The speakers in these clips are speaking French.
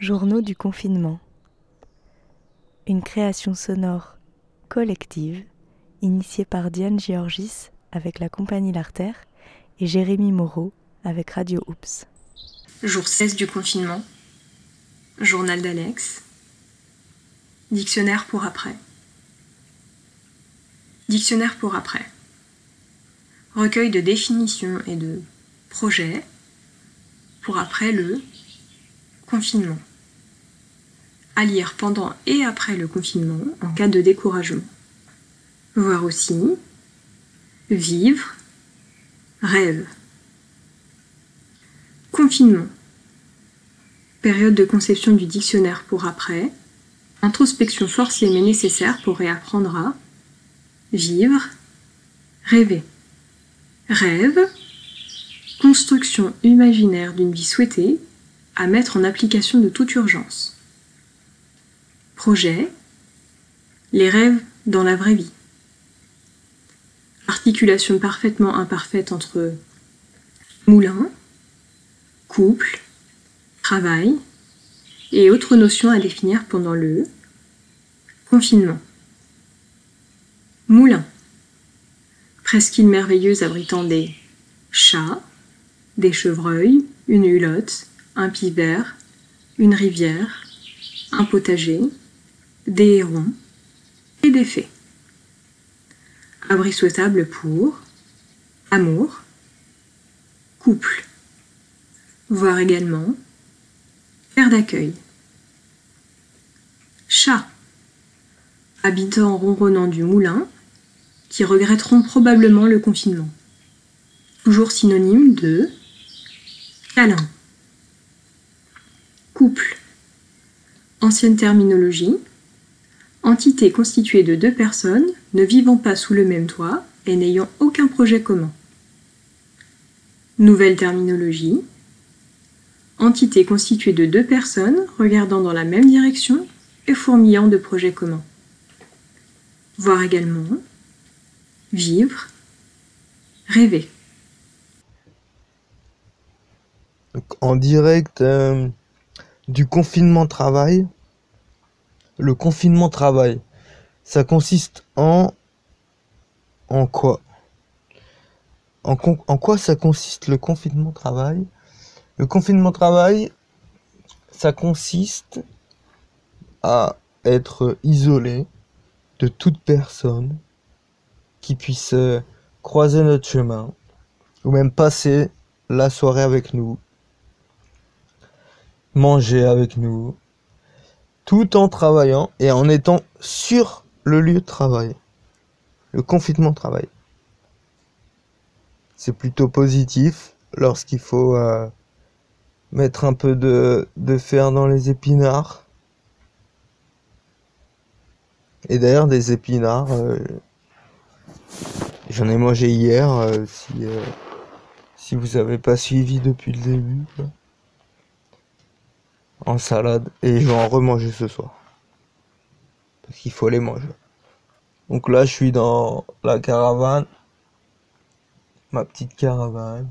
Journaux du confinement. Une création sonore collective initiée par Diane Georgis avec la compagnie L'Artère et Jérémy Moreau avec Radio Oops. Jour 16 du confinement. Journal d'Alex. Dictionnaire pour après. Dictionnaire pour après. Recueil de définitions et de projets pour après le confinement à lire pendant et après le confinement en cas de découragement. Voir aussi vivre, rêve. Confinement. Période de conception du dictionnaire pour après. Introspection forcée mais nécessaire pour réapprendre à vivre, rêver. Rêve. Construction imaginaire d'une vie souhaitée à mettre en application de toute urgence. Projet. Les rêves dans la vraie vie. Articulation parfaitement imparfaite entre moulin, couple, travail et autres notions à définir pendant le confinement. Moulin. Presqu'île merveilleuse abritant des chats, des chevreuils, une hulotte, un pivert, une rivière, un potager, des hérons et des fées. Abri souhaitable pour amour, couple, voire également père d'accueil. Chat, habitants ronronnants du moulin, qui regretteront probablement le confinement. Toujours synonyme de câlin. Couple, ancienne terminologie, entité constituée de deux personnes ne vivant pas sous le même toit et n'ayant aucun projet commun. Nouvelle terminologie. Entité constituée de deux personnes regardant dans la même direction et fourmillant de projets communs. Voir également vivre, rêver. en direct euh, du confinement travail, le confinement travail, ça consiste en en quoi? En, quoi ça consiste le confinement travail? Le confinement travail, ça consiste à être isolé de toute personne qui puisse euh, croiser notre chemin ou même passer la soirée avec nous, manger avec nous, tout en travaillant et en étant sur le lieu de travail. Le confinement de travail. C'est plutôt positif lorsqu'il faut euh, mettre un peu de, fer dans les épinards. Et d'ailleurs des épinards, euh, j'en ai mangé hier, euh, si, vous avez pas suivi depuis le début. En salade et je vais en remanger ce soir. Parce qu'il faut les manger. Donc là, je suis dans la caravane. Ma petite caravane.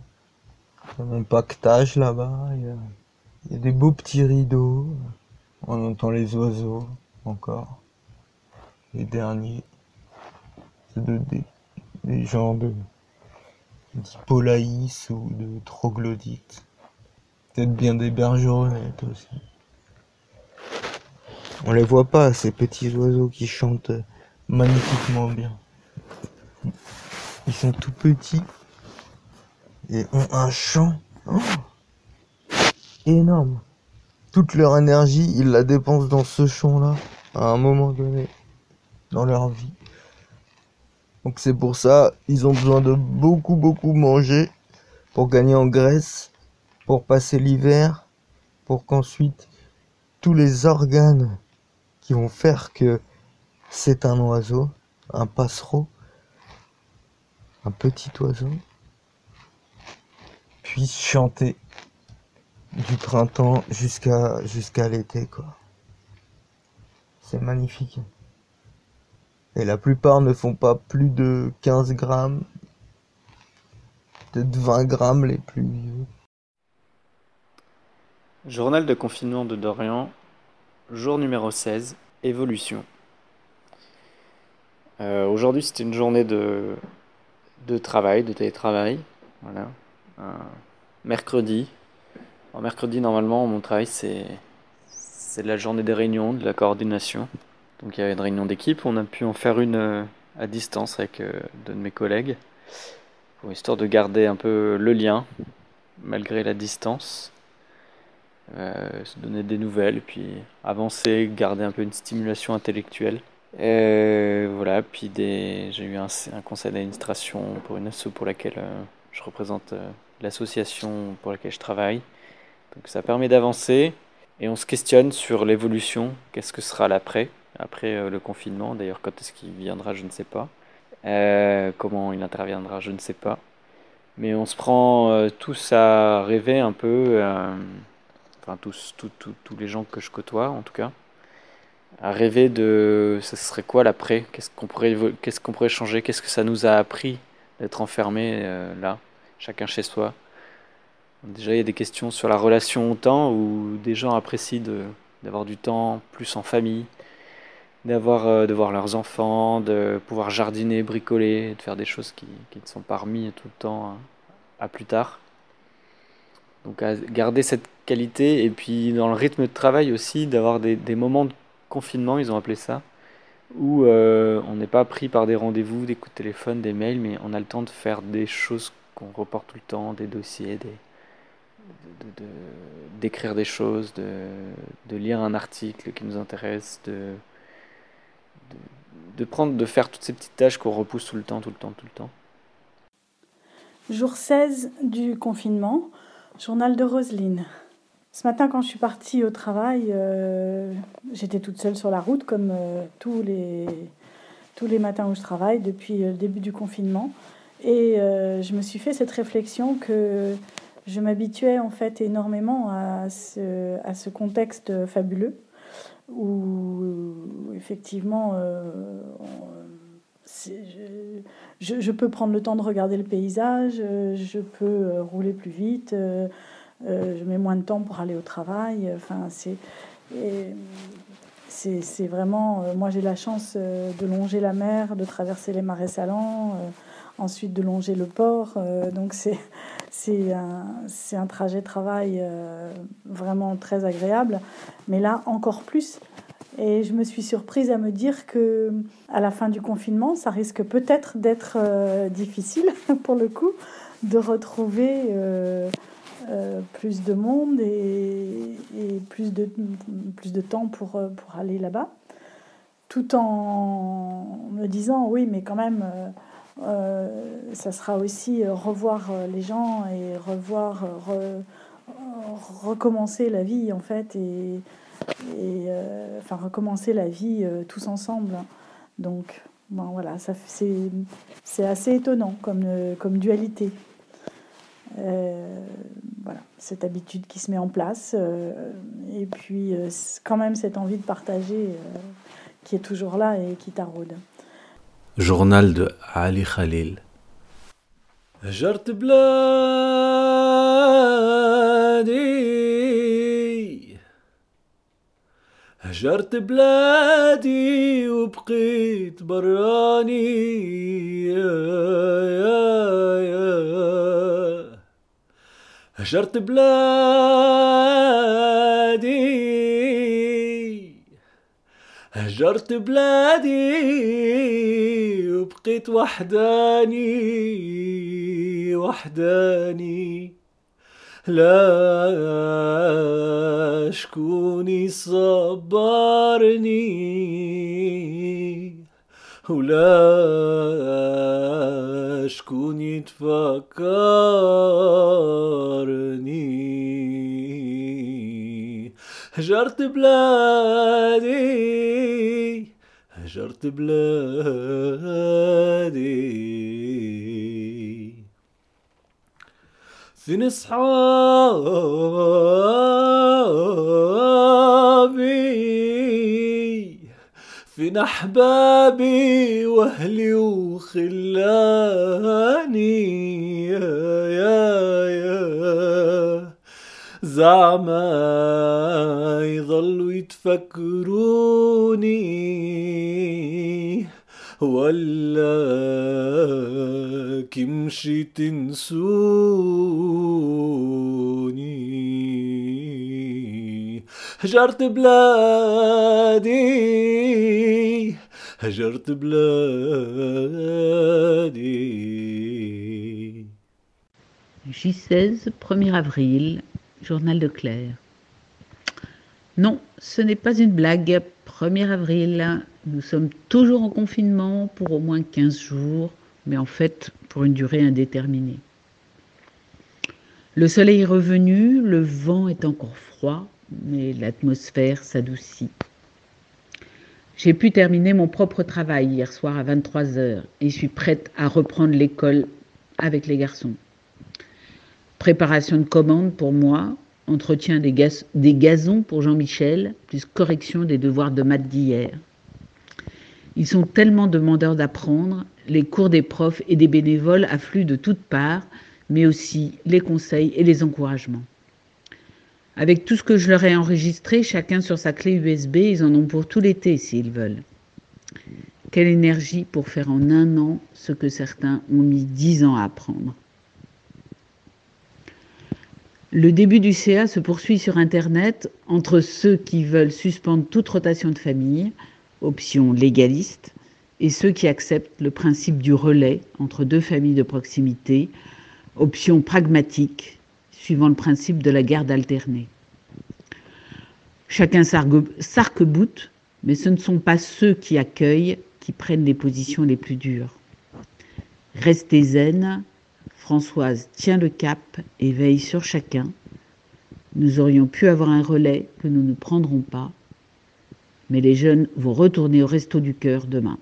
Mon pactage là-bas. Il, y, a, des beaux petits rideaux. On entend les oiseaux encore. Les derniers. C'est de, des, des gens de d'Hippolaïs ou de troglodytes bien des bergeronnettes aussi. On les voit pas, ces petits oiseaux qui chantent magnifiquement bien. Ils sont tout petits et ont un chant oh, énorme. Toute leur énergie, ils la dépensent dans ce chant-là à un moment donné dans leur vie. Donc c'est pour ça, ils ont besoin de beaucoup beaucoup manger pour gagner en graisse pour passer l'hiver, pour qu'ensuite tous les organes qui vont faire que c'est un oiseau, un passereau, un petit oiseau, puissent chanter du printemps jusqu'à jusqu'à l'été quoi. C'est magnifique. Et la plupart ne font pas plus de 15 grammes, peut-être 20 grammes les plus vieux. Journal de confinement de Dorian, jour numéro 16, évolution. Euh, aujourd'hui, c'était une journée de, de travail, de télétravail. Voilà. mercredi. En mercredi, normalement, mon travail, c'est, c'est la journée des réunions, de la coordination. Donc, il y avait une réunion d'équipe. On a pu en faire une euh, à distance avec euh, deux de mes collègues, pour histoire de garder un peu le lien, malgré la distance. Euh, se donner des nouvelles, puis avancer, garder un peu une stimulation intellectuelle. Euh, voilà, puis des... j'ai eu un, conseil d'administration pour une asso pour laquelle euh, je représente l'association pour laquelle je travaille. Donc ça permet d'avancer et on se questionne sur l'évolution, qu'est-ce que sera l'après, après le confinement. D'ailleurs, quand est-ce qu'il viendra, je ne sais pas. comment il interviendra, je ne sais pas. Mais on se prend tous à rêver un peu tous, tous les gens que je côtoie en tout cas, à rêver de ce serait quoi l'après, qu'est-ce qu'on pourrait, qu'est-ce pourrait changer, qu'est-ce que ça nous a appris d'être enfermés euh, là, chacun chez soi? Déjà, il y a des questions sur la relation au temps où des gens apprécient d'avoir du temps plus en famille, d'avoir euh, de voir leurs enfants, de pouvoir jardiner, bricoler, de faire des choses qui, ne sont pas remis tout le temps à plus tard. Donc à garder cette qualité et puis dans le rythme de travail aussi d'avoir des, des, moments de confinement, ils ont appelé ça, où euh, on n'est pas pris par des rendez-vous, des coups de téléphone, des mails, mais on a le temps de faire des choses qu'on reporte tout le temps, des dossiers, des, d'écrire de, des choses, de, de, lire un article qui nous intéresse, de, de, prendre, de faire toutes ces petites tâches qu'on repousse tout le temps, tout le temps, tout le temps. Jour 16 du confinement. Journal de Roselyne. Ce matin, quand je suis partie au travail, euh, j'étais toute seule sur la route, comme euh, tous, les, matins où je travaille depuis le début du confinement. Et euh, je me suis fait cette réflexion que je m'habituais en fait énormément à ce, à ce contexte fabuleux où effectivement je, je, peux prendre le temps de regarder le paysage, je peux euh, rouler plus vite, euh, euh, je mets moins de temps pour aller au travail. Enfin, c'est vraiment. moi, j'ai la chance de longer la mer, de traverser les marais salants, ensuite de longer le port. donc, c'est un, un trajet travail vraiment très agréable. Mais là, encore plus et je me suis surprise à me dire que à la fin du confinement, ça risque peut-être d'être euh, difficile pour le coup de retrouver euh, euh, plus de monde et, plus, de, plus de temps pour, pour aller là-bas, tout en me disant oui, mais quand même, ça sera aussi revoir les gens et revoir, recommencer la vie en fait et et euh, enfin recommencer la vie euh, tous ensemble. Donc bon, voilà, ça c'est c'est assez étonnant comme euh, comme dualité. voilà, cette habitude qui se met en place et puis quand même cette envie de partager qui est toujours là et qui taraude. Journal de Ali Khalil. هجرت بلادي وبقيت براني. يا يا يا هجرت بلادي هجرت بلادي وبقيت وحداني وحداني. لا شكون يصبرني ولا شكون يتفكرني هجرت بلادي هجرت بلادي. فين اصحابي فين أحبابي وأهلي وخلاني. يا يا يا زعما يضلوا يتفكروني. ولا كمشي تنسوني هجرت بلادي هجرت بلادي J16, 1er avril, journal de Claire. Non, ce n'est pas une blague. 1er avril, nous sommes toujours en confinement pour au moins 15 jours, mais en fait pour une durée indéterminée. Le soleil est revenu, le vent est encore froid, mais l'atmosphère s'adoucit. J'ai pu terminer mon propre travail hier soir à 23h et suis prête à reprendre l'école avec les garçons. Préparation de commandes pour moi, entretien des, des gazons pour Jean-Michel, plus correction des devoirs de maths d'hier. Ils sont tellement demandeurs d'apprendre, les cours des profs et des bénévoles affluent de toutes parts, mais aussi les conseils et les encouragements. Avec tout ce que je leur ai enregistré, chacun sur sa clé USB, ils en ont pour tout l'été s'ils veulent. Quelle énergie pour faire en un an ce que certains ont mis dix ans à apprendre. Le début du CA se poursuit sur Internet entre ceux qui veulent suspendre toute rotation de famille, option légaliste, et ceux qui acceptent le principe du relais entre deux familles de proximité, option pragmatique, suivant le principe de la garde alternée. Chacun s'arc-boute, mais ce ne sont pas ceux qui accueillent qui prennent les positions les plus dures. Restez zen, Françoise tient le cap et veille sur chacun. Nous aurions pu avoir un relais que nous ne prendrons pas, mais les jeunes vont retourner au resto du cœur demain.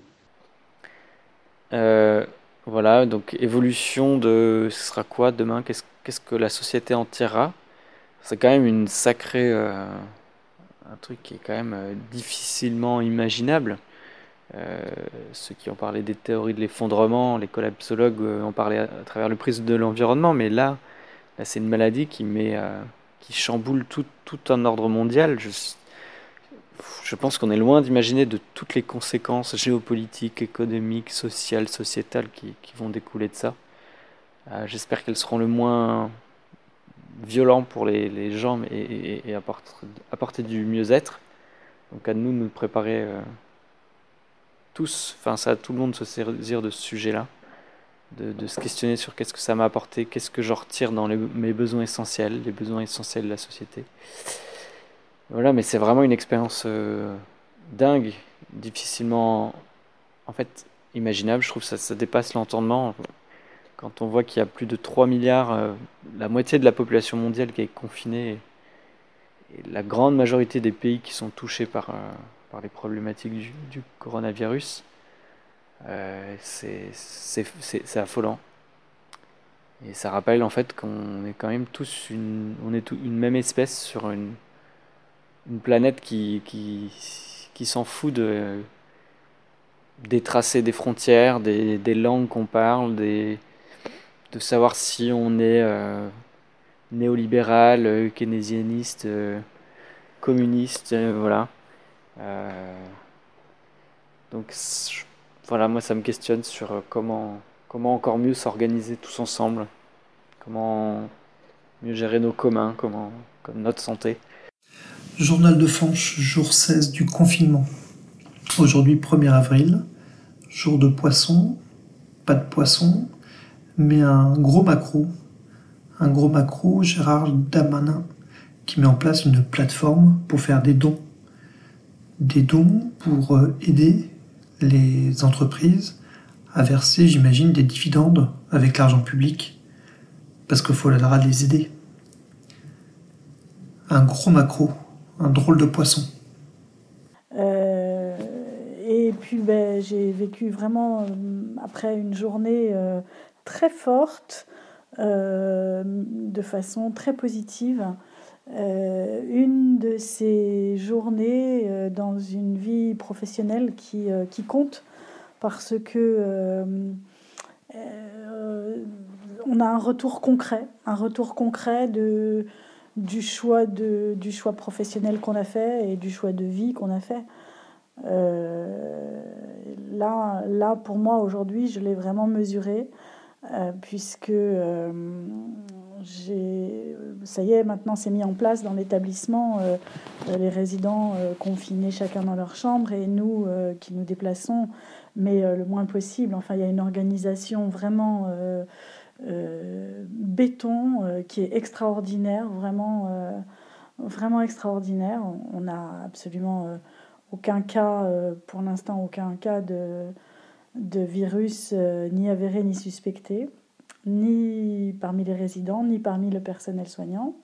Euh, voilà, donc évolution de ce sera quoi demain? Qu'est-ce que la société en tirera C'est quand même une sacrée. Euh, un truc qui est quand même euh, difficilement imaginable. Ceux qui ont parlé des théories de l'effondrement, les collapsologues ont parlé à, travers le prisme de l'environnement, mais là, c'est une maladie qui met, qui chamboule tout, tout un ordre mondial. Je pense qu'on est loin d'imaginer de toutes les conséquences géopolitiques, économiques, sociales, sociétales qui, vont découler de ça. Euh, J'espère qu'elles seront le moins violentes pour les, gens et, et- et apporter, du mieux-être. Donc à nous de nous préparer euh, tous, enfin ça tout le monde de se saisir de ce sujet-là, de, se questionner sur qu'est-ce que ça m'a apporté, qu'est-ce que je retire dans mes besoins essentiels, les besoins essentiels de la société. Voilà, mais c'est vraiment une expérience euh, dingue, difficilement, en fait, imaginable. Je trouve que ça, ça dépasse l'entendement. Quand on voit qu'il y a plus de 3 milliards, euh, la moitié de la population mondiale qui est confinée, et, la grande majorité des pays qui sont touchés par, euh, par les problématiques du, coronavirus, c'est affolant. Et ça rappelle en fait qu'on est quand même tous une, on est une même espèce sur une, une planète qui, qui, qui s'en fout de, des tracés des frontières, des, des langues qu'on parle, de savoir si on est euh, néolibéral, euh, keynésianiste, euh, communiste, voilà. Donc voilà, moi ça me questionne sur comment, comment encore mieux s'organiser tous ensemble, comment mieux gérer nos communs, comment, comme notre santé. Journal de Fanche, jour 16 du confinement. Aujourd'hui, 1er avril, jour de poisson, pas de poisson, mais un gros macro. Un gros macro, Gérard Damanin, qui met en place une plateforme pour faire des dons. Des dons pour euh, aider les entreprises à verser, j'imagine, des dividendes avec l'argent public, parce qu'il faudra les aider. Un gros macro, un drôle de poisson. Euh, et puis ben, j'ai vécu vraiment, euh, après une journée euh, très forte, de façon très positive, une de ces journées dans une vie professionnelle qui, qui compte parce que on a un retour concret, un retour concret de, du choix, de, du choix professionnel qu'on a fait et du choix de vie qu'on a fait. Euh, là, là, pour moi, aujourd'hui, je l'ai vraiment mesuré, euh, puisque euh, j'ai, ça y est, maintenant c'est mis en place dans l'établissement, les résidents confinés chacun dans leur chambre et nous qui nous déplaçons, mais le moins possible. Enfin, il y a une organisation vraiment béton qui est extraordinaire, vraiment, vraiment extraordinaire. On n'a absolument aucun cas, euh, pour l'instant, aucun cas de, virus euh, ni avéré ni suspecté, ni parmi les résidents, ni parmi le personnel soignant,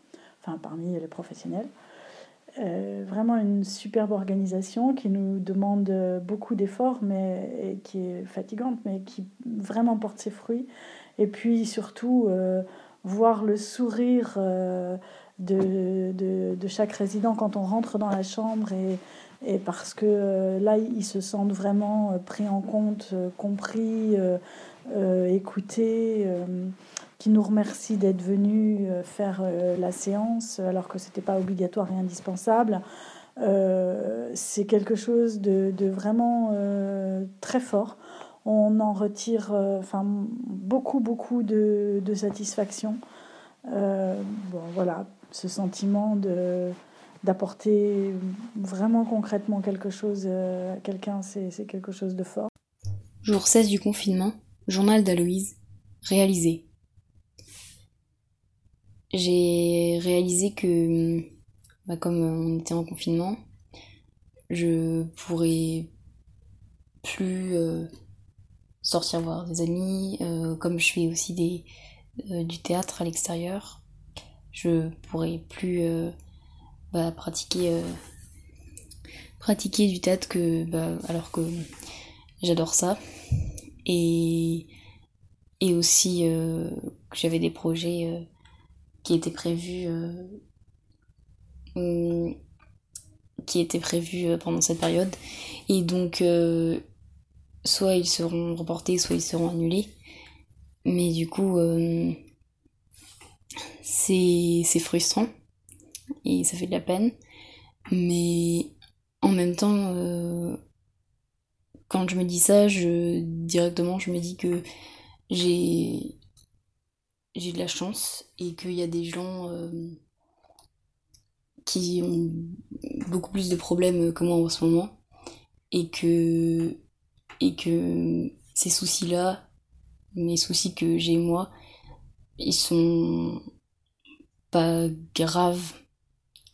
enfin parmi les professionnels. Euh, vraiment une superbe organisation qui nous demande beaucoup d'efforts, mais qui est fatigante, mais qui vraiment porte ses fruits. Et puis surtout, voir le sourire de, de, de, chaque résident quand on rentre dans la chambre et, et parce que euh, là, ils se sentent vraiment euh, pris en compte, euh, compris, écoutés, qui nous remercient d'être venus faire la séance alors que ce n'était pas obligatoire et indispensable. c'est quelque chose de, de vraiment très fort. On en retire enfin, beaucoup, beaucoup de, de satisfaction. bon, voilà, ce sentiment de d'apporter vraiment concrètement quelque chose euh, à quelqu'un, c'est quelque chose de fort. Jour 16 du confinement, journal d'Aloïse, réalisé. J'ai réalisé que, bah, comme on était en confinement, je pourrais plus euh, sortir voir des amis, euh, comme je fais aussi des, du théâtre à l'extérieur, je pourrais plus bah, pratiquer, euh, pratiquer du théâtre que, bah, alors que j'adore ça. Et, et aussi euh, j'avais des projets euh, qui étaient prévus qui étaient prévus pendant cette période. Et donc, soit ils seront reportés, soit ils seront annulés. Mais du coup, c'est frustrant et ça fait de la peine. Mais en même temps, euh, quand je me dis ça, je, directement je me dis que j'ai j'ai de la chance et qu'il y a des gens euh, qui ont beaucoup plus de problèmes que moi en ce moment et que et que ces soucis là mes soucis que j'ai moi ils sont pas graves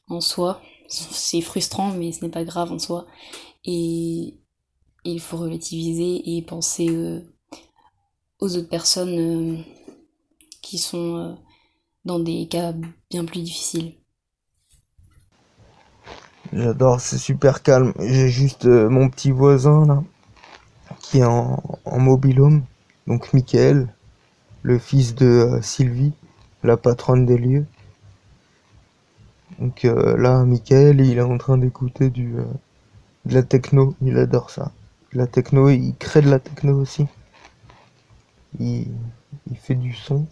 en soi. C'est frustrant, mais ce n'est pas grave en soi. Et, il faut relativiser et penser euh, aux autres personnes euh, qui sont euh, dans des cas bien plus difficiles. J'adore, c'est super calme. J'ai juste mon petit voisin là, qui est en, en mobilhome, donc Michael, le fils de Sylvie, la patronne des lieux. Donc euh, là, Michael, il est en train d'écouter du euh, de la techno. Il adore ça. la techno, il crée de la techno aussi. Il, fait du son.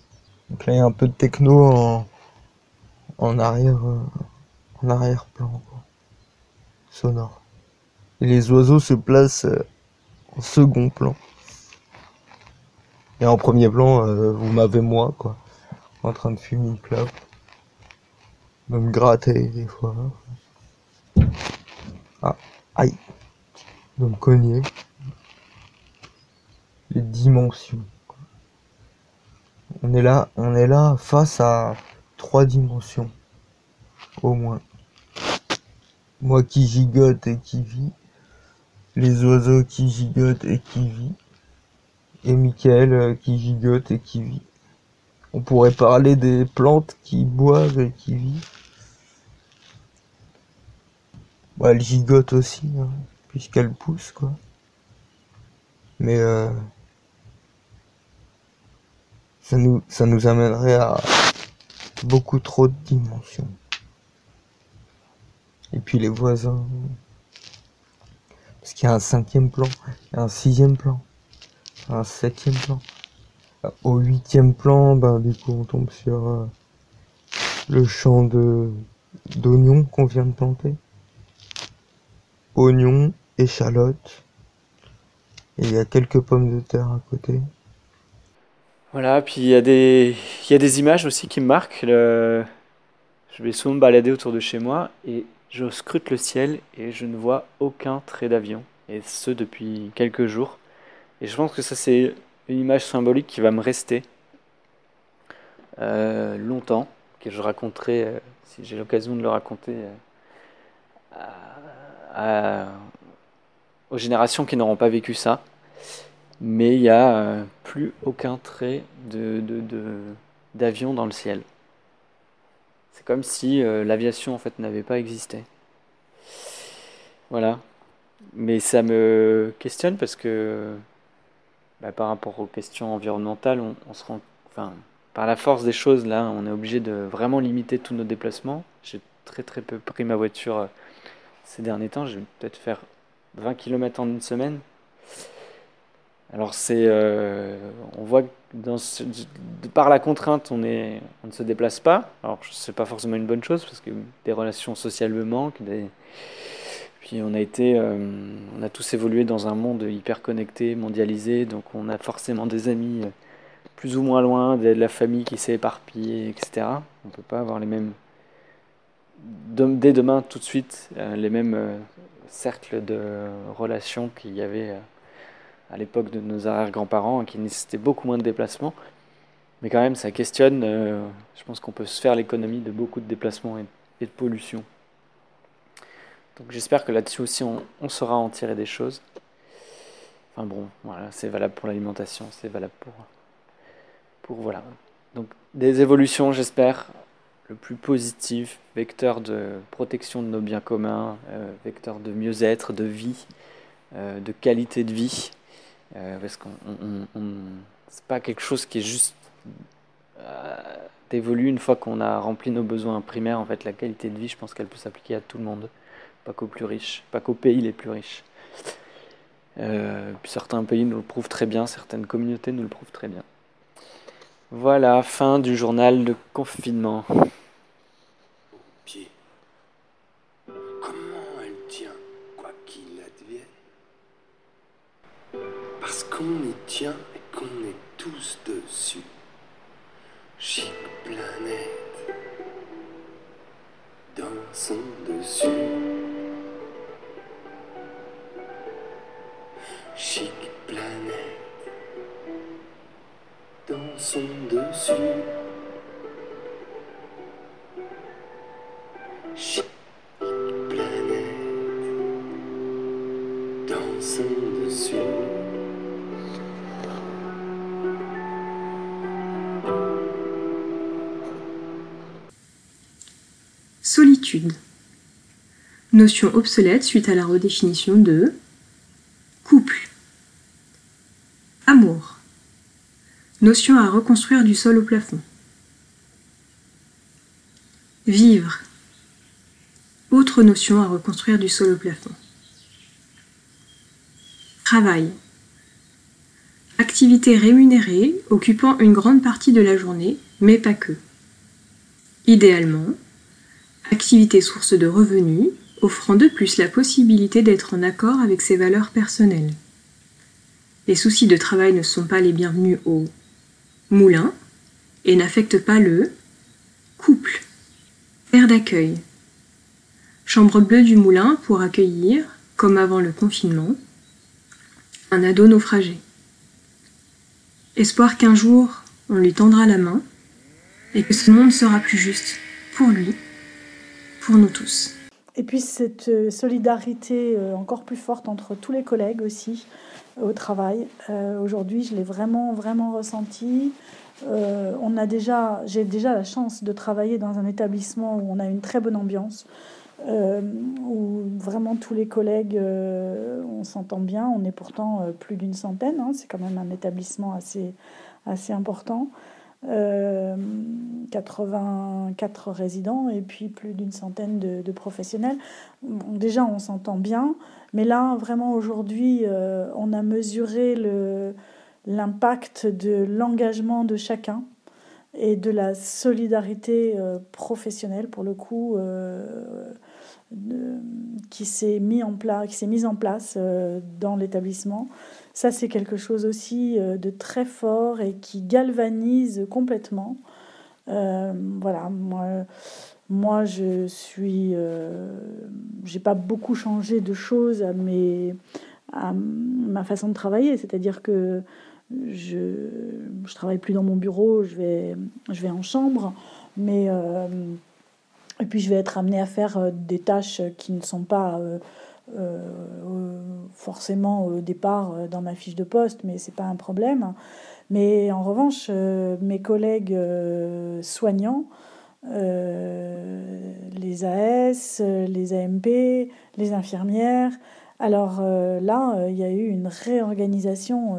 Donc là, il y un peu de techno en, en arrière, euh, en arrière-plan, sonore. Et les oiseaux se placent second plan. Et en premier plan, vous m'avez moi, quoi, en train de fumer une clope de me gratter des fois. Ah, aïe, de me cogner. Les dimensions. On est là, on est là face à trois dimensions, au moins. Moi qui gigote et qui vit, les oiseaux qui gigotent et qui vit, et Michael euh, qui gigote et qui vit. On pourrait parler des plantes qui boivent et qui vivent. Bah, elle gigote aussi, hein, puisqu'elle pousse, quoi. Mais euh, ça nous amènerait à beaucoup trop de dimensions. Et puis les voisins. Parce qu'il y a un cinquième plan, un sixième plan, un septième plan. Au huitième plan, ben du coup on tombe sur euh, le champ de d'oignons qu'on vient de planter. Oignons, échalotes. Et il y a quelques pommes de terre à côté. Voilà, puis il y, a des... y a des images aussi qui me marquent. Je vais souvent me balader autour de chez moi et je scrute le ciel et je ne vois aucun trait d'avion. Et ce depuis quelques jours. Et je pense que ça c'est une image symbolique qui va me rester euh, longtemps, que je raconterai, euh, si j'ai l'occasion de le raconter, euh, aux générations qui n'auront pas vécu ça. Mais il n'y a plus aucun trait de, d'avion dans le ciel. C'est comme si l'aviation en fait n'avait pas existé. Voilà. Mais ça me questionne parce que bah, par rapport aux questions environnementales, on, se rend, enfin, par la force des choses, là, on est obligé de vraiment limiter tous nos déplacements. J'ai très très peu pris ma voiture euh, ces derniers temps. Je vais peut-être faire 20 km en une semaine. Alors c'est, euh, on voit que par la contrainte, on, ne se déplace pas. Alors c'est pas forcément une bonne chose parce que des relations sociales me manquent, puis on a été, euh, on a tous évolué dans un monde hyper connecté, mondialisé, donc on a forcément des amis euh, plus ou moins loin, de la famille qui s'est éparpillée, etc. On peut pas avoir les mêmes, dès demain tout de suite, euh, les mêmes cercles de relations qu'il y avait à l'époque de nos arrière-grands-parents, qui nécessitaient beaucoup moins de déplacements. Mais quand même, ça questionne. je pense qu'on peut se faire l'économie de beaucoup de déplacements et de pollution. Donc j'espère que là-dessus aussi on, saura en tirer des choses. Enfin bon, voilà, c'est valable pour l'alimentation, c'est valable pour, pour voilà. Donc des évolutions, j'espère, le plus positif, vecteur de protection de nos biens communs, euh, vecteur de mieux-être, de vie, euh, de qualité de vie, euh, parce qu'on c'est pas quelque chose qui est juste d'évoluer une fois qu'on a rempli nos besoins primaires. En fait, la qualité de vie, je pense qu'elle peut s'appliquer à tout le monde pas qu'aux plus riches, pas qu'aux pays les plus riches. Euh, certains pays nous le prouvent très bien, certaines communautés nous le prouvent très bien. Voilà, fin du journal de confinement. Qu'on y tient et qu'on est tous dessus. Chic planète dans son dessus. chic planète dans son dessus. Notion obsolète suite à la redéfinition de couple. Amour. Notion à reconstruire du sol au plafond. Vivre. Autre notion à reconstruire du sol au plafond. Travail. Activité rémunérée occupant une grande partie de la journée, mais pas que. Idéalement, activité source de revenus offrant de plus la possibilité d'être en accord avec ses valeurs personnelles. Les soucis de travail ne sont pas les bienvenus au moulin et n'affectent pas le couple, air d'accueil. Chambre bleue du moulin pour accueillir, comme avant le confinement, un ado naufragé. Espoir qu'un jour on lui tendra la main et que ce monde sera plus juste pour lui, pour nous tous. Et puis cette euh, solidarité euh, encore plus forte entre tous les collègues aussi, au travail. Euh, aujourd'hui, je l'ai vraiment, vraiment ressenti. Euh, on a déjà, j'ai déjà la chance de travailler dans un établissement où on a une très bonne ambiance, euh, où vraiment tous les collègues, on s'entend bien. On est pourtant plus d'une centaine. Hein. c'est quand même un établissement assez, assez important. 84 résidents et puis plus d'une centaine de, professionnels. déjà, on s'entend bien. Mais là, vraiment, aujourd'hui, euh, on a mesuré l'impact de l'engagement de chacun. et de la solidarité professionnelle, pour le coup, qui s'est mis mise en place dans l'établissement. Ça, c'est quelque chose aussi de très fort et qui galvanise complètement. voilà, moi moi, je suis. Euh, j'ai pas beaucoup changé de choses à, à ma façon de travailler. C'est-à-dire que je, travaille plus dans mon bureau, je vais, je vais en chambre. Mais. Euh, et puis, je vais être amenée à faire euh, des tâches qui ne sont pas. Forcément au départ dans ma fiche de poste, mais c'est pas un problème. Mais en revanche, mes collègues soignants, euh, les AS, les AMP, les infirmières. Alors euh, là, euh, il y a eu une réorganisation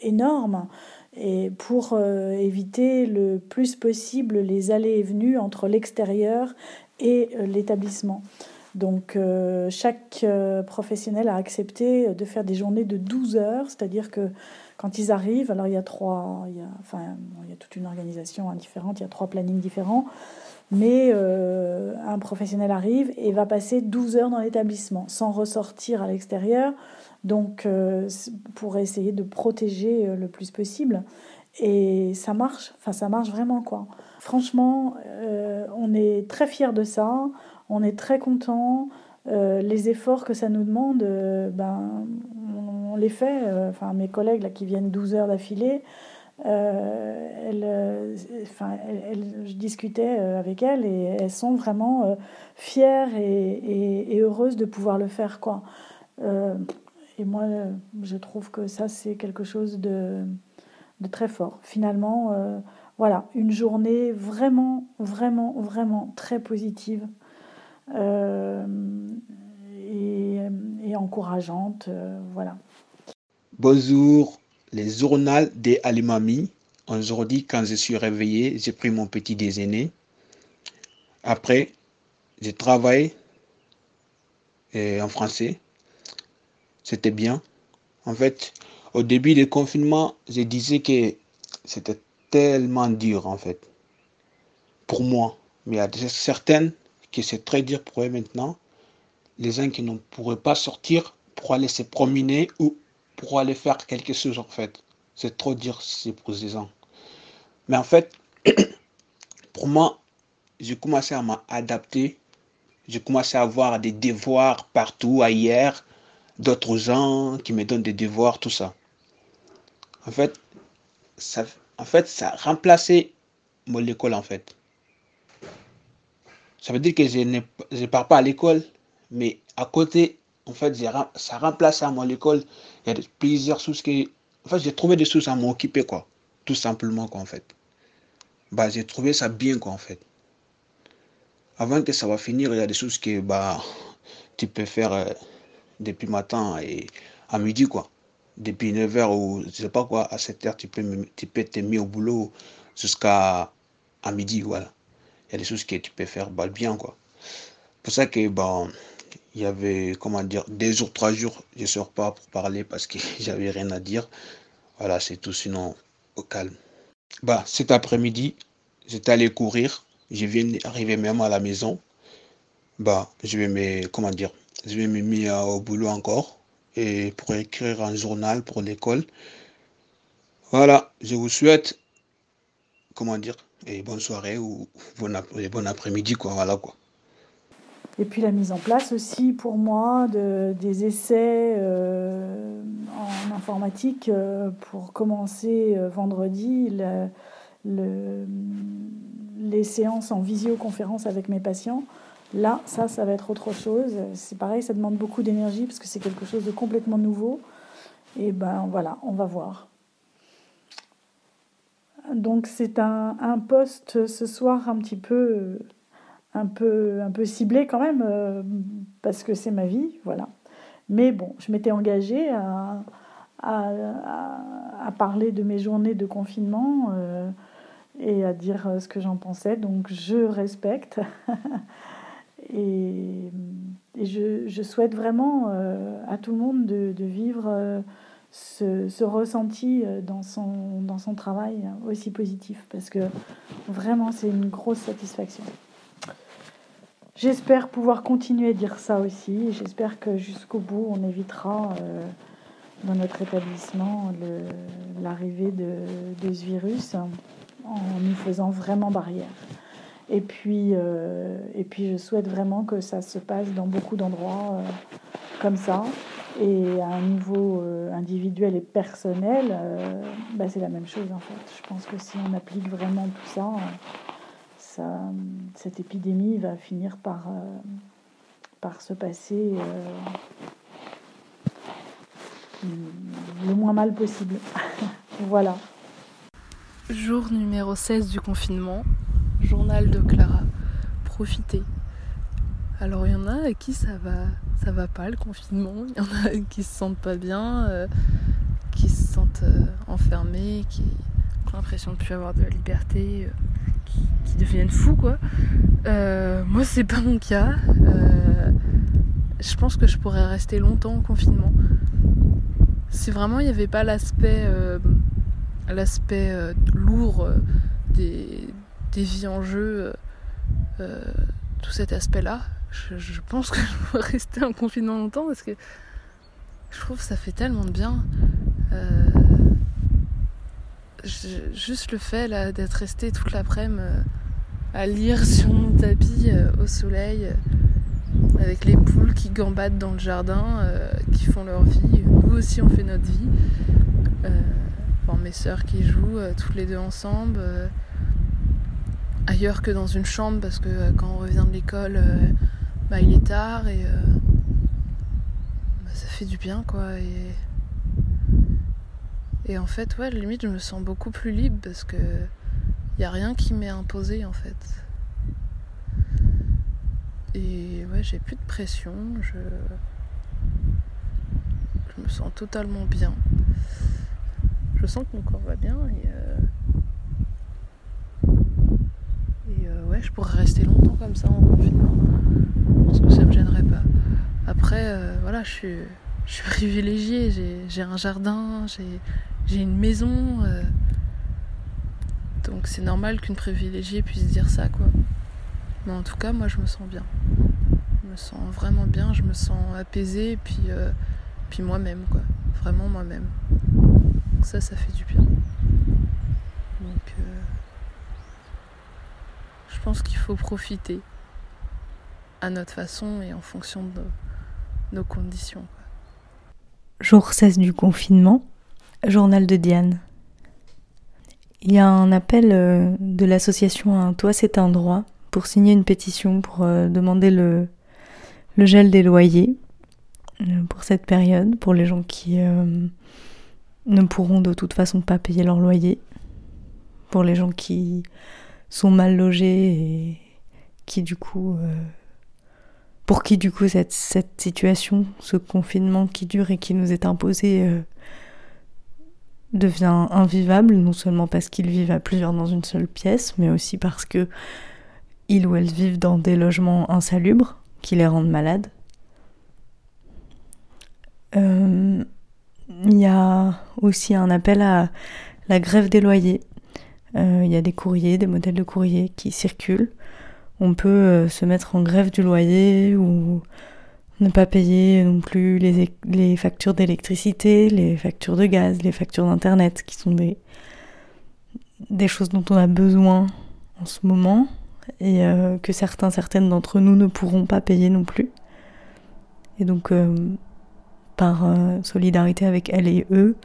énorme et pour éviter le plus possible les allées et venues entre l'extérieur et l'établissement. Donc chaque professionnel a accepté de faire des journées de 12 heures, c'est-à-dire que quand ils arrivent, alors il y a trois, enfin, il y a toute une organisation différente, il y a trois plannings différents, mais euh, un professionnel arrive et va passer 12 heures dans l'établissement sans ressortir à l'extérieur, donc euh, pour essayer de protéger euh, le plus possible. Et ça marche, enfin ça marche vraiment quoi. Franchement, on est très fiers de ça, on est très content. les efforts que ça nous demande, ben, les fait. Euh, enfin, mes collègues là, qui viennent 12 heures d'affilée, euh, euh, enfin, je discutais avec elles et elles sont vraiment fières et, et, heureuses de pouvoir le faire. Quoi. et moi, je trouve que ça, c'est quelque chose de, de, très fort. Finalement, voilà, une journée vraiment, vraiment, vraiment très positive. Et, et, encourageante, voilà. Bonjour, les journaux des Alimami. Aujourd'hui, quand je suis réveillé, j'ai pris mon petit déjeuner. Après, j'ai travaillé en français. C'était bien. En fait, au début du confinement, je disais que c'était tellement dur, en fait, pour moi. Mais il y a certaines que c'est très dur pour eux maintenant. Les gens qui ne pourraient pas sortir pour aller se promener ou pour aller faire quelque chose en fait. C'est trop dire c'est pour ces gens. Mais en fait, pour moi, j'ai commencé à m'adapter. J'ai commencé à avoir des devoirs partout, ailleurs, d'autres gens qui me donnent des devoirs, tout ça. En fait, ça, en fait, ça a remplacé mon école en fait. Ça veut dire que je ne je pars pas à l'école, mais à côté, en fait, ça remplace à mon école. Il y a plusieurs choses que. En fait, j'ai trouvé des choses à m'occuper, quoi. Tout simplement, quoi, en fait. Bah, j'ai trouvé ça bien, quoi, en fait. Avant que ça va finir, il y a des choses que, bah, tu peux faire euh, depuis matin et à midi, quoi. Depuis 9h ou je sais pas quoi, à 7h, tu peux, tu peux te mis au boulot jusqu'à à midi, voilà. Il y a des choses que tu peux faire bah, bien, quoi. pour ça que, bon, il y avait, comment dire, deux jours, trois jours, je ne sors pas pour parler parce que j'avais rien à dire. Voilà, c'est tout, sinon au calme. Bah, cet après-midi, j'étais allé courir. Je viens d'arriver même à la maison. Bah, je vais me, comment dire, je vais me mettre au boulot encore et pour écrire un journal pour l'école. Voilà, je vous souhaite, comment dire, et bonne soirée ou bon, après-midi, quoi, voilà quoi. Et puis la mise en place aussi pour moi de, des essais euh, en informatique euh, pour commencer euh, vendredi le, les séances en visioconférence avec mes patients. Là, ça, ça va être autre chose. C'est pareil, ça demande beaucoup d'énergie parce que c'est quelque chose de complètement nouveau. Et ben voilà, on va voir. Donc c'est un, un poste ce soir un petit peu un peu, un peu ciblé quand même, euh, parce que c'est ma vie, voilà. Mais bon, je m'étais engagée à, à, parler de mes journées de confinement euh, et à dire euh, ce que j'en pensais, donc je respecte. et, et je, je, souhaite vraiment à tout le monde de, de vivre ce, ressenti dans son, dans son travail aussi positif parce que vraiment c'est une grosse satisfaction. J'espère pouvoir continuer à dire ça aussi. J'espère que jusqu'au bout, on évitera euh, dans notre établissement l'arrivée de, de, ce virus en nous faisant vraiment barrière. Et puis, euh, je souhaite vraiment que ça se passe dans beaucoup d'endroits euh, comme ça. Et à un niveau euh, individuel et personnel, euh, bah, c'est la même chose en fait. Je pense que si on applique vraiment tout ça, ça cette épidémie va finir par, euh, par se passer le moins mal possible. voilà. Jour numéro 16 du confinement, journal de Clara. Profitez. Alors il y en a à qui ça va, ça va pas le confinement, il y en a qui se sentent pas bien, euh, qui se sentent euh, enfermés, qui ont l'impression de plus avoir de la liberté, euh, qui, deviennent fous quoi. Moi c'est pas mon cas. je pense que je pourrais rester longtemps en confinement. Si vraiment il n'y avait pas l'aspect l'aspect lourd des, vies en jeu, tout cet aspect là, je, pense que je pourrais rester en confinement longtemps parce que je trouve que ça fait tellement de bien. Euh, juste le fait d'être resté toute l'après-midi euh, à lire sur mon tapis euh, au soleil avec les poules qui gambadent dans le jardin, qui font leur vie. Nous aussi on fait notre vie. Mes sœurs qui jouent toutes les deux ensemble ailleurs que dans une chambre parce que quand on revient de l'école bah, il est tard et euh, bah, ça fait du bien quoi et et en fait ouais limite je me sens beaucoup plus libre parce que y a rien qui m'est imposé en fait. Et ouais j'ai plus de pression je je me sens totalement bien. Je sens que mon corps va bien et euh... et euh, ouais je pourrais rester longtemps comme ça en confinement pense que ça me gênerait pas. Après, euh, voilà, je suis, privilégiée. J'ai un jardin, j'ai une maison. Euh, donc c'est normal qu'une privilégiée puisse dire ça, quoi. Mais en tout cas, moi, je me sens bien. Je me sens vraiment bien, je me sens apaisée, puis, euh, moi-même, quoi. Vraiment moi-même. Ça, ça fait du bien. Donc, je pense qu'il faut profiter à notre façon et en fonction de nos conditions. Jour 16 du confinement, journal de Diane. Il y a un appel euh, de l'association Un Toi c'est un droit pour signer une pétition pour euh, demander le, le gel des loyers euh, pour cette période, pour les gens qui ne pourront de toute façon pas payer leur loyer, pour les gens qui sont mal logés et qui du coup pour qui du coup cette, situation, ce confinement qui dure et qui nous est imposé euh, devient invivable, non seulement parce qu'ils vivent à plusieurs dans une seule pièce, mais aussi parce que ils ou elles vivent dans des logements insalubres qui les rendent malades. Euh, il y a aussi un appel à la grève des loyers. Euh, il y a des courriers, des modèles de courriers qui circulent on peut euh, se mettre en grève du loyer ou ne pas payer non plus les, factures d'électricité, les factures de gaz, les factures d'internet, qui sont des, choses dont on a besoin en ce moment et euh, que certains, certaines d'entre nous ne pourront pas payer non plus. Et donc, euh, par solidarité avec elles et eux,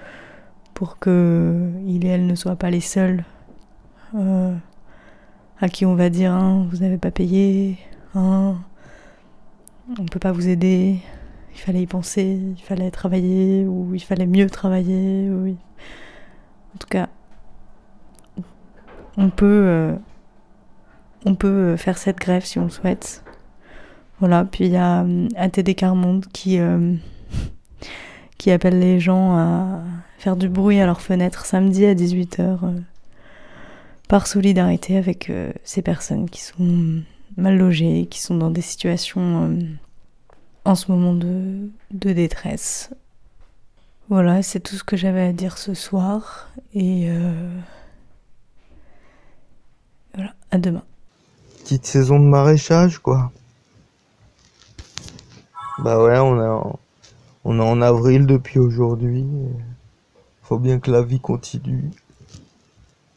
pour que il et elles ne soient pas les seuls à qui on va dire hein, vous n'avez pas payé, hein, on peut pas vous aider, il fallait y penser, il fallait travailler ou il fallait mieux travailler. En tout cas, on peut, euh, on peut faire cette grève si on le souhaite. Voilà, puis il y a euh, ATD Carmonde qui, euh, qui appelle les gens à faire du bruit à leurs fenêtres samedi à 18h par solidarité avec euh, ces personnes qui sont mal logées, qui sont dans des situations euh, en ce moment de, détresse. Voilà, c'est tout ce que j'avais à dire ce soir. Et euh, voilà, à demain. Petite saison de maraîchage, quoi. Bah ouais, on est en, on est en avril depuis aujourd'hui. Faut bien que la vie continue.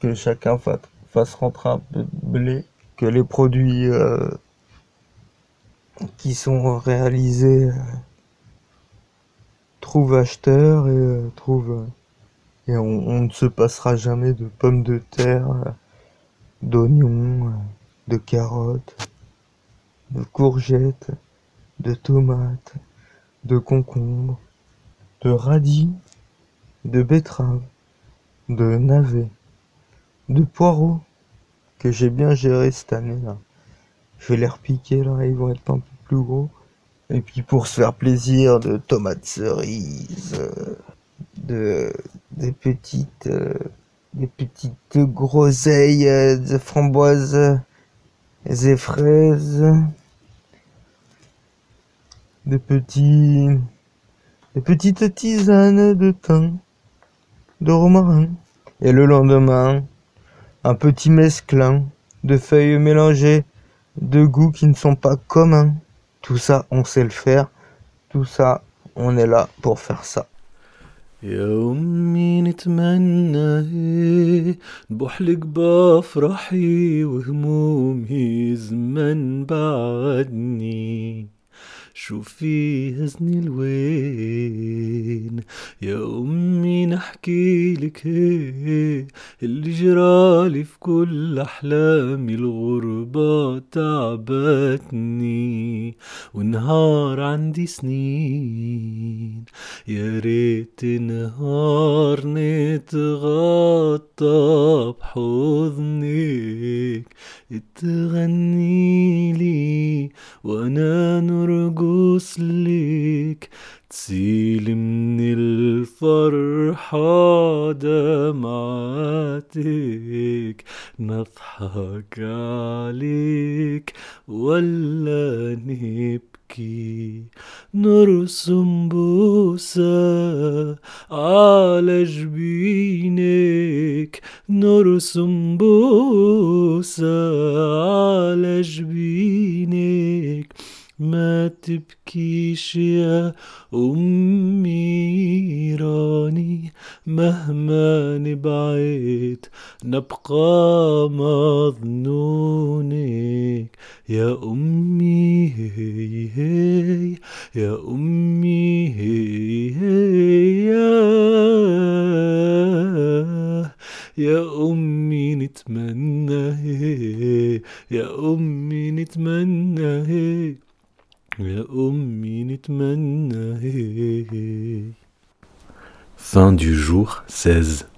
Que chacun fa- fasse rentrer un peu de blé. Que les produits euh, qui sont réalisés euh, trouvent acheteurs et euh, trouvent. et on, on ne se passera jamais de pommes de terre, d'oignons, de carottes, de courgettes, de tomates, de concombres, de radis, de betteraves, de navets, de poireaux que j'ai bien géré cette année là. Je vais les repiquer là, ils vont être un peu plus gros. Et puis pour se faire plaisir, de tomates cerises, euh, de des petites euh, des petites groseilles euh, de framboises et fraises, des petits des petites tisanes de thym, de romarin. Et le lendemain, un petit mesclin de feuilles mélangées, de goûts qui ne sont pas communs. Tout ça, on sait le faire. Tout ça, on est là pour faire ça. يا أمي نتمنى إيه بحلق بفرحي وهمومي زمن بعدني شوفي هزني الوين؟ يا أمي نحكي لك إيه؟ اللي جرالي في كل أحلامي الغربة تعبتني ونهار عندي سنين. يا ريت نهار نتغطى بحضنك تغني لي وأنا نرقص لك تسيل من الفرحة دمعاتك نضحك عليك ولا نبكي. نرسم بوسة على جبينك. نرسم بوسة على جبينك. ما تبكيش يا أمي راني مهما نبعد نبقى مظنونك. يا أمي هي هي يا أمي هي هي يا أمي نتمنى هي يا أمي نتمنى. هي يا أمي نتمنى هي Fin du jour 16